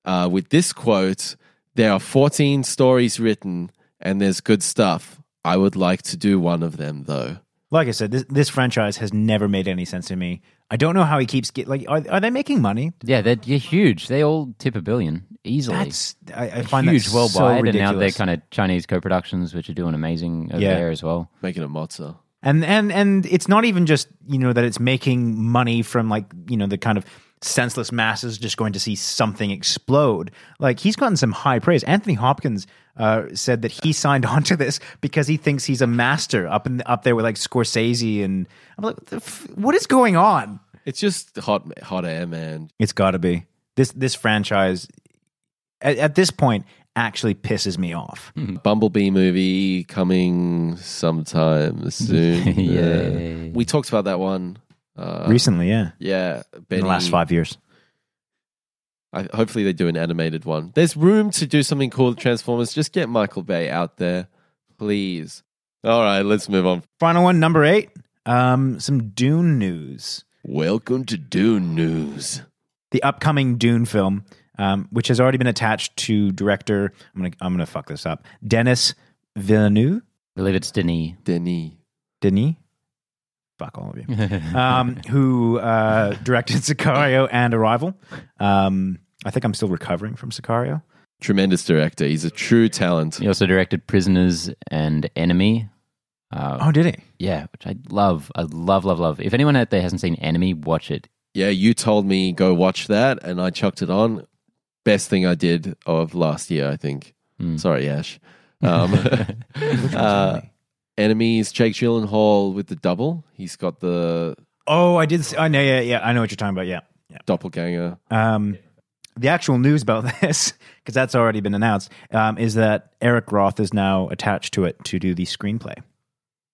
uh, with this quote, "There are 14 stories written, and there's good stuff. I would like to do one of them, though." Like I said, this this franchise has never made any sense to me. I don't know how he keeps get like. Are, are they making money? Yeah, they're, they're huge. They all tip a billion easily. That's I, I find huge that worldwide, so and ridiculous. now they're kind of Chinese co-productions, which are doing amazing over Yeah. there as well. Making a mozza. and and and it's not even just you know that it's making money from like you know the kind of senseless masses just going to see something explode. Like he's gotten some high praise. Anthony hopkins uh, said that he signed on to this because he thinks he's a master up in up there with like scorsese and i'm like what, the f- what is going on? It's just hot, hot air, man. it's got to be. This this franchise at, at this point actually pisses me off. Bumblebee movie coming sometime soon. yeah, Uh, we talked about that one. Uh, recently yeah yeah, in the last five years I, hopefully they do an animated one. There's room to do something cool with Transformers. Just get Michael Bay out there, please. All right, let's move on. final one number eight um some dune news Welcome to Dune News. the upcoming Dune film, um, which has already been attached to director. I'm gonna I'm gonna fuck this up. Dennis Villeneuve, I believe it's Denis. Denis. Denis. Fuck all of you. um, who uh, directed Sicario and Arrival. Um, I think I'm still recovering from Sicario. Tremendous director. He's a true talent. He also directed Prisoners and Enemy. Uh, Oh, did he? yeah, which I love. I love, love, love. If anyone out there hasn't seen Enemy, watch it. Yeah, you told me go watch that, and I chucked it on. Best thing I did of last year, I think. Hmm. Sorry, Ash. Um, uh, enemies, Jake Gyllenhaal with the double. He's got the Oh, I did. See, I know. Yeah, yeah. I know what you're talking about. Yeah, yeah. doppelganger. Um, the actual news about this, because that's already been announced, um, is that Eric Roth is now attached to it to do the screenplay.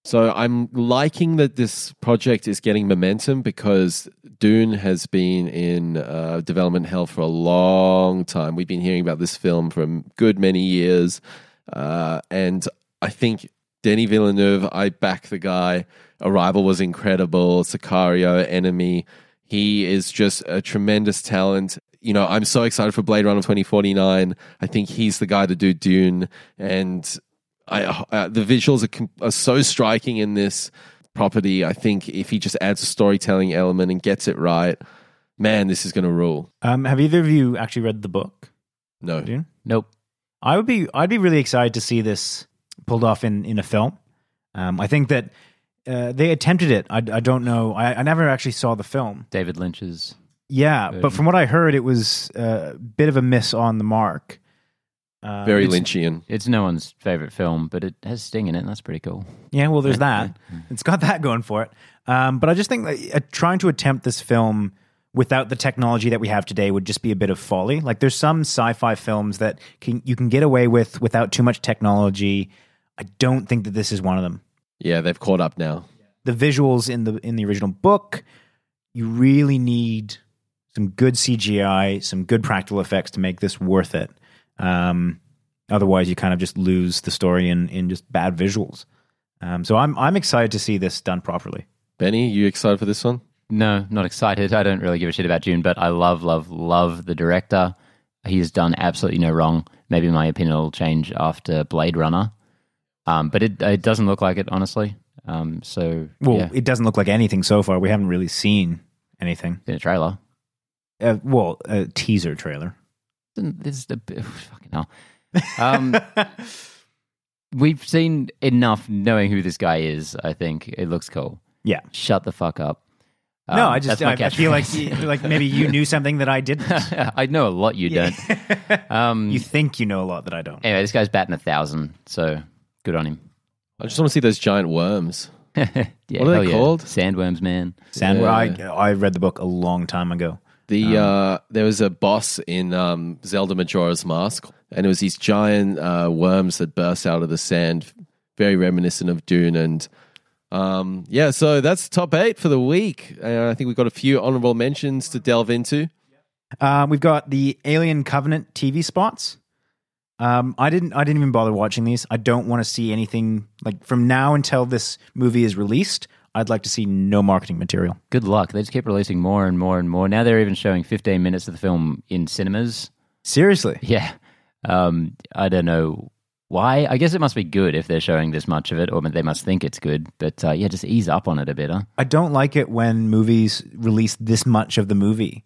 So I'm liking that this project is getting momentum because Dune has been in uh, development hell for a long time. We've been hearing about this film for a good many years, uh, and I think Denis Villeneuve. I back the guy. Arrival was incredible. Sicario, Enemy. He is just a tremendous talent. You know, I'm so excited for Blade Runner 2049. I think he's the guy to do Dune, and I, uh, the visuals are, com- are so striking in this property. I think if he just adds a storytelling element and gets it right, man, this is going to rule. Um, have either of you actually read the book? No, Dune? Nope. I would be I'd be really excited to see this pulled off in in a film. Um, I think that uh, they attempted it. I, I don't know. I, I never actually saw the film. David Lynch's. Yeah, but from what I heard, it was uh, a bit of a miss on the mark. Uh, very it's- Lynchian. It's no one's favorite film, but it has Sting in it, and that's pretty cool. Yeah, well, there's that. It's got that going for it. Um, but I just think that, uh, trying to attempt this film without the technology that we have today would just be a bit of folly. Like there's some sci-fi films that can, you can get away with without too much technology. I don't think that this is one of them. Yeah, they've caught up now. The visuals in the in the original book, you really need some good CGI, some good practical effects to make this worth it. Um, otherwise, you kind of just lose the story in in just bad visuals. Um, so I'm I'm excited to see this done properly. Benny, you excited for this one? No, not excited. I don't really give a shit about Dune, but I love, love, love the director. He's done absolutely no wrong. Maybe my opinion will change after Blade Runner, um, but it it doesn't look like it, honestly. Um, so Well, yeah, it doesn't look like anything so far. We haven't really seen anything. in a trailer. Uh, well, a teaser trailer. This is the fucking hell. Um, we've seen enough knowing who this guy is. I think it looks cool. Yeah. Shut the fuck up. no, Um, I just I, I feel like like maybe you knew something that I didn't. I know a lot you don't. Um, you think you know a lot that I don't. anyway, this guy's batting a thousand, so good on him. I just want to see those giant worms. yeah, What are hell they yeah. called? Sandworms, man. Sand, Yeah. I I read the book a long time ago. The Um, uh, there was a boss in um, Zelda Majora's Mask, and it was these giant uh, worms that burst out of the sand, very reminiscent of Dune. And um, yeah, so that's top eight for the week. And I think we've got a few honorable mentions to delve into. Uh, we've got the Alien Covenant TV spots. Um, I didn't. I didn't even bother watching these. I don't want to see anything like from now until this movie is released. I'd like to see no marketing material. Good luck. They just keep releasing more and more and more. Now they're even showing 15 minutes of the film in cinemas. Seriously, Yeah. Um, I don't know why. I guess it must be good if they're showing this much of it, or they must think it's good. But uh, yeah, just ease up on it a bit. Huh? I don't like it when movies release this much of the movie.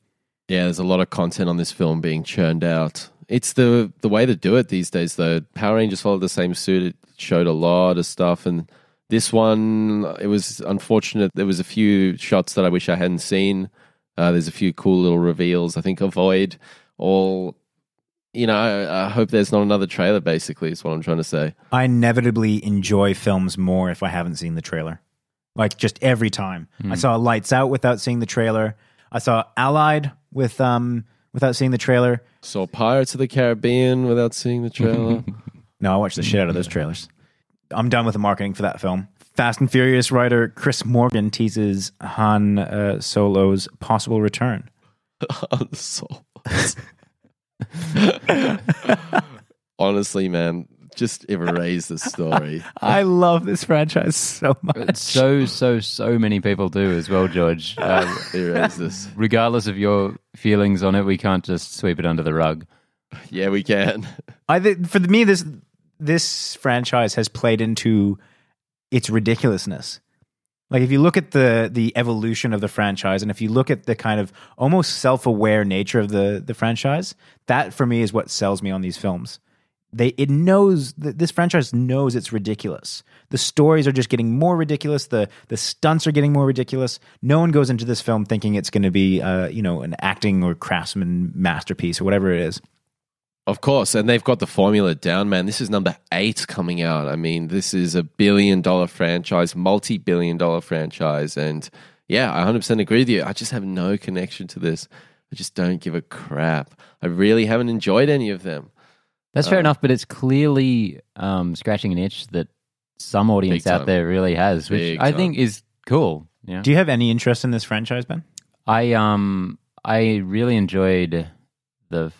Yeah, there's a lot of content on this film being churned out. It's the the way to do it these days. Though Power Rangers followed the same suit. It showed a lot of stuff, and this one it was unfortunate. There was a few shots that I wish I hadn't seen. Uh, there's a few cool little reveals. I think avoid all. You know, I, I hope there's not another trailer. Basically, is what I'm trying to say. I inevitably enjoy films more if I haven't seen the trailer. Like just every time. I saw Lights Out without seeing the trailer. I saw Allied with um without seeing the trailer. Saw Pirates of the Caribbean without seeing the trailer. No, I watched the shit out of those trailers. I'm done with the marketing for that film. Fast and Furious writer Chris Morgan teases Han uh, Solo's possible return. so, honestly, man, just erase the story. I love this franchise so much. so, so, so many people do as well, George. Um, erase this. regardless of your feelings on it, we can't just sweep it under the rug. Yeah, we can. I think for me this this franchise has played into its ridiculousness. Like if you look at the the evolution of the franchise and if you look at the kind of almost self-aware nature of the the franchise, that for me is what sells me on these films. They it knows this franchise knows it's ridiculous. The stories are just getting more ridiculous. The the stunts are getting more ridiculous. No one goes into this film thinking it's going to be uh, you know an acting or craftsman masterpiece or whatever it is. Of course, and they've got the formula down, man. This is number eight coming out. I mean, this is a billion dollar franchise, multi billion dollar franchise. And yeah, I 100% agree with you. I just have no connection to this. I just don't give a crap. I really haven't enjoyed any of them. That's fair enough, but it's clearly um, scratching an itch that some audience out there really has, which Big I time. think is cool. Yeah, Do you have any interest in this franchise, Ben? I um I really enjoyed the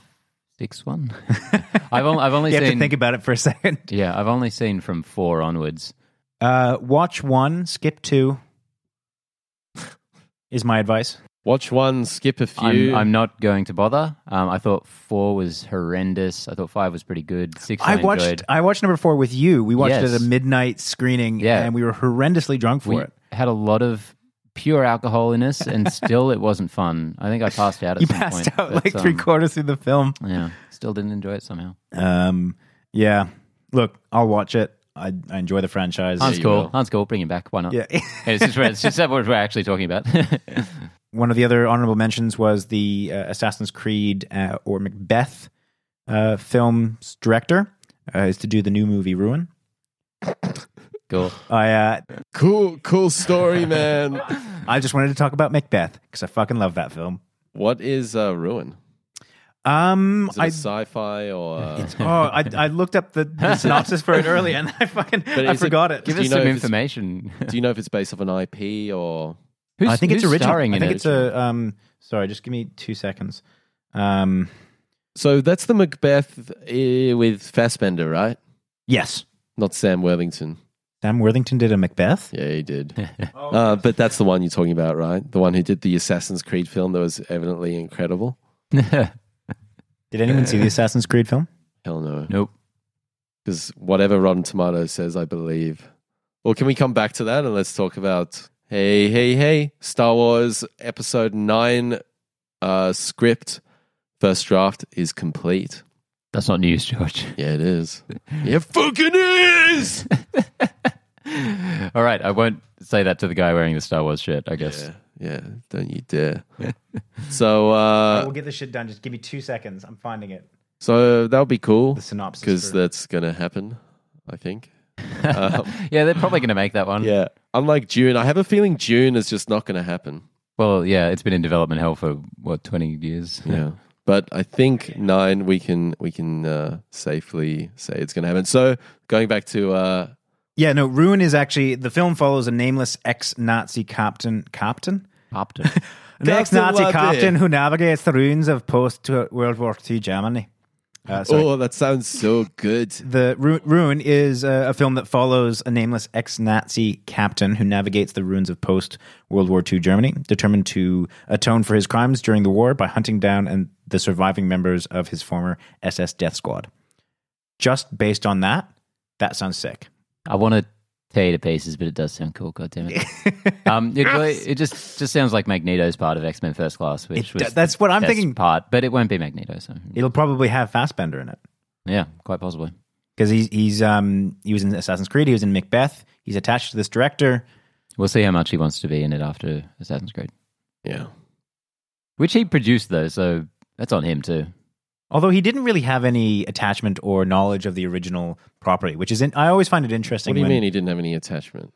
sixth one. I've only I've only You have to think about it for a second. yeah I've only seen from four onwards. Uh, watch one, skip two. Is my advice. Watch one, skip a I'm, few. I'm not going to bother. Um, I thought four was horrendous. I thought five was pretty good. Six I, I watched. enjoyed. I watched number four with you. We watched it at a midnight screening, Yeah. and we were horrendously drunk for We it. had a lot of pure alcohol in us, and still it wasn't fun. I think I passed out at You some passed point. out but, like three um, quarters through the film. Yeah, still didn't enjoy it somehow. Um, yeah. Look, I'll watch it. I, I enjoy the franchise. Hans you cool. will. Hans cool. Bring him back. Why not? Yeah. it's just, it's just what we're actually talking about. One of the other honorable mentions was the uh, Assassin's Creed uh, or Macbeth uh, film's director uh, is to do the new movie Ruin. cool. I uh, cool, cool story, man. I just wanted to talk about Macbeth because I fucking love that film. what is uh, Ruin? Um, Is it a I sci-fi or? Uh, oh, I, I looked up the, the synopsis for it earlier and I fucking I is it- forgot it. Give Do us you know some if it's- information. do you know if it's based off an IP or? Who's, I think it's who's original. starring I in think it? it's a um. Sorry, just give me two seconds. Um, So that's the Macbeth uh, with Fassbender, right? yes, Not Sam Worthington. Sam Worthington did a Macbeth. Yeah, he did. uh, but that's the one you're talking about, right? The one who did the Assassin's Creed film that was evidently incredible. Did anyone see the Assassin's Creed film? Hell no. nope. Because whatever Rotten Tomatoes says, I believe. Well, can we come back to that and let's talk about hey, hey, hey, Star Wars Episode 9 uh, script first draft is complete. That's not news, George. Yeah, it is. yeah, fucking is! All right, I won't say that to the guy wearing the Star Wars shirt. I guess. Yeah, Yeah, don't you dare. so, uh, we'll get this shit done. Just give me two seconds. I'm finding it. so that'll be cool The synopsis. because that's going to happen, I think. Um, Yeah, they're probably going to make that one. yeah. Unlike Dune, I have a feeling Dune is just not going to happen. Well, yeah, it's been in development hell for what twenty years. Yeah. But I think nine we can we can uh, safely say it's going to happen. So going back to uh, yeah, no. Ruin is actually the film follows a nameless ex-Nazi captain. Captain. captain, An ex-Nazi Captain captain who navigates the ruins of post-World War II Germany. Uh, oh, that sounds so good. The Ru- Ruin is a, a film that follows a nameless ex-Nazi captain who navigates the ruins of post-World War II Germany, determined to atone for his crimes during the war by hunting down and the surviving members of his former SS Death Squad. Just based on that, that sounds sick. I want to tear you to pieces, but it does sound cool. God damn it! um, it, really- it just just sounds like Magneto's part of X Men First Class, which It- was that's what I'm thinking. Part, but it won't be Magneto. So It'll probably have Fassbender in it yeah, quite possibly. because he's he's um he was in Assassin's Creed, he was in Macbeth, he's attached to this director. We'll see how much he wants to be in it after Assassin's Creed, Yeah. which he produced though, so that's on him too. Although he didn't really have any attachment or knowledge of the original property, which is in, I always find it interesting. What do you when- mean he didn't have any attachment?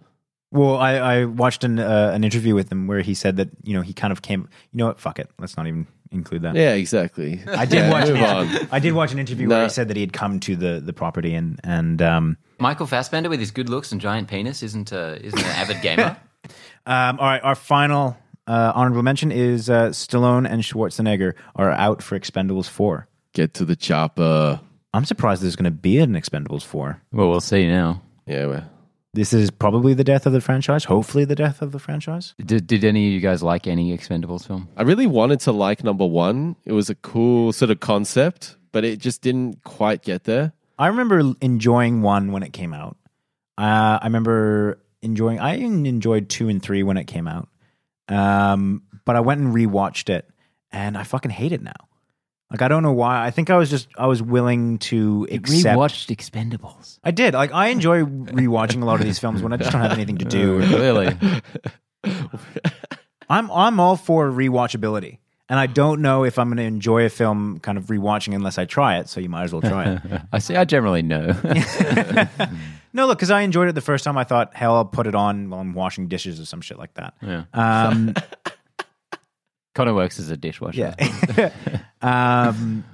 Well, I, I watched an uh, an interview with him where he said that you know he kind of came. You know what? Fuck it. Let's not even include that. Yeah, exactly. I did Yeah, watch. Move an, on. I did watch an interview where he said that he had come to the, the property and and um, Michael Fassbender with his good looks and giant penis isn't uh, isn't an avid gamer. um, all right. Our final uh, honorable mention is uh, Stallone and Schwarzenegger are out for Expendables four. Get to the chopper. I'm surprised there's going to be an Expendables four. well, we'll see now. Yeah, well, This is probably the death of the franchise. Hopefully, the death of the franchise. Did, did any of you guys like any Expendables film? I really wanted to like number one. It was a cool sort of concept, but it just didn't quite get there. I remember enjoying one when it came out. Uh, I remember enjoying. I enjoyed two and three when it came out. Um, but I went and rewatched it, and I fucking hate it now. Like I don't know why. I think I was just I was willing to accept. Rewatched Expendables. I did. Like I enjoy rewatching a lot of these films when I just don't have anything to do. really. I'm I'm all for rewatchability. And I don't know if I'm going to enjoy a film kind of rewatching unless I try it. So you might as well try it. I see. I generally know. No, look, because I enjoyed it the first time. I thought, hell, I'll put it on while I'm washing dishes or some shit like that. Yeah. Um, Connor works as a dishwasher. yeah. um,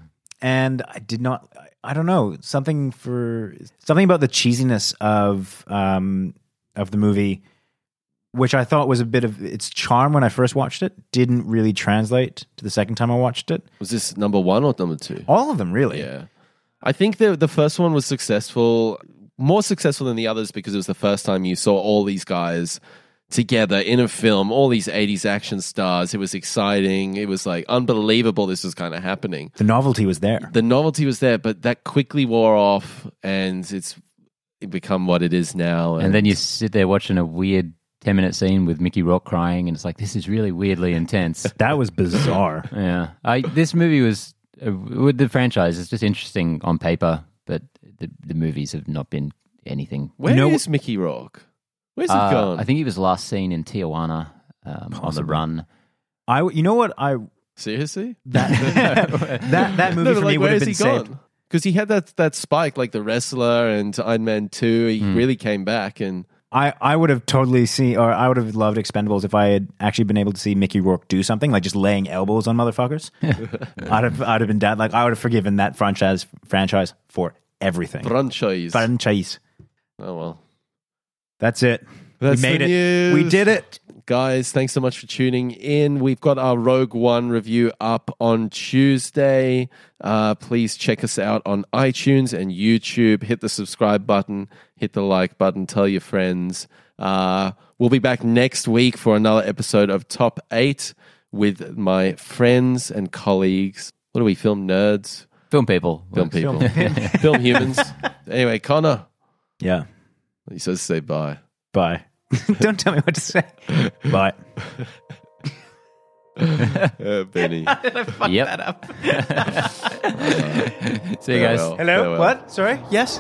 and I did not. I- I don't know something for something about the cheesiness of um, of the movie, which I thought was a bit of its charm when I first watched it. Didn't really translate to the second time I watched it. Was this number one or number two? All of them, really. Yeah. I think the the first one was successful, more successful than the others because it was the first time you saw all these guys together in a film, all these 80s action stars. It was exciting. It was like unbelievable this was kind of happening. The novelty was there. The novelty was there, but that quickly wore off and it's become what it is now. And then you sit there watching a weird 10 minute scene with Mickey Rourke crying, and it's like, this is really weirdly intense. That was bizarre. yeah. I, this movie was, uh, with the franchise, it's just interesting on paper, but the, the movies have not been anything. Where is know- Mickey Rourke? Where's he Uh, gone? I think he was last seen in Tijuana um, on the run. I, you know what I Seriously? that that that movie No, for but, me would where have been he saved. gone? Because he had that that spike, like the wrestler and Iron Man Two. He Hmm. really came back, and I, I would have totally seen, or I would have loved Expendables if I had actually been able to see Mickey Rourke do something like just laying elbows on motherfuckers. I'd have, I'd have been dead. Like I would have forgiven that franchise, franchise for everything. franchise. Franchise. oh well, That's it. That's we made the it. We did it. guys. Thanks so much for tuning in. We've got our Rogue One review up on Tuesday. Uh, please check us out on iTunes and YouTube. Hit the subscribe button. Hit the like button. Tell your friends. Uh, we'll be back next week for another episode of Top Eight with my friends and colleagues. What do we film? Nerds. Film people. Film people. film humans. Anyway, Connor, Yeah. He says say bye. Bye. Don't tell me what to say. Bye. Uh, Benny. Yep. See you guys. Farewell. Hello. Farewell. What? Sorry. Yes.